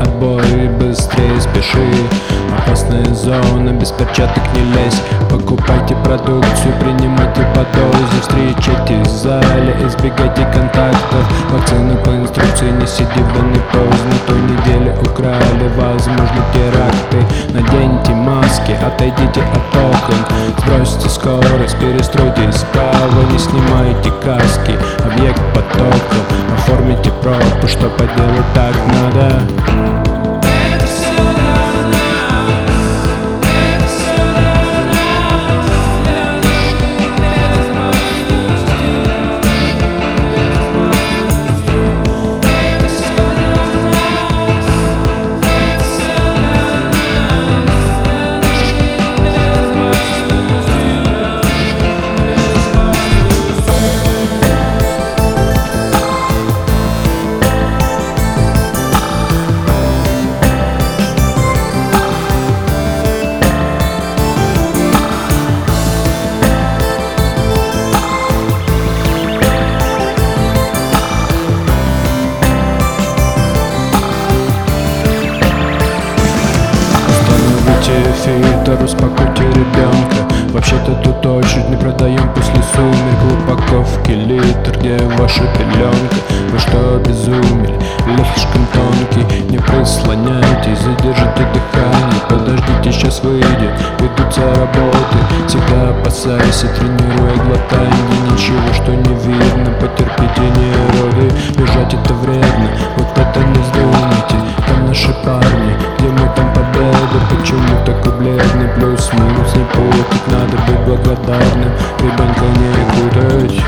отбой Быстрее спеши. Опасная зона, без перчаток не лезь. Покупайте продукцию, принимайте по дозе Встречайтесь в зале, избегайте контактов. Вакцину по инструкции, не сиди в ванной поздно. Той неделе украли, возможно, теракты. Наденьте маски, отойдите от окон. Сбросьте скорость, перестройтесь справа Не снимайте каски, объект потоком Оформите пропуск, что поделать так надо фильтр, успокойте ребенка Вообще-то тут очередь не продаем после сумерек. В упаковке литр, где ваша пеленка? Вы что обезумели? Лед слишком тонкий. Не прислоняйтесь, задержите дыхание. Подождите, сейчас выйдет, ведутся работы Всегда опасайся, тренируя глотание. Ничего, что не видно, потерпите нероды Бежать это вредно, вот Почему такой бледный, плюс-минус? Не путать Надо быть благодарным, ребенка не путать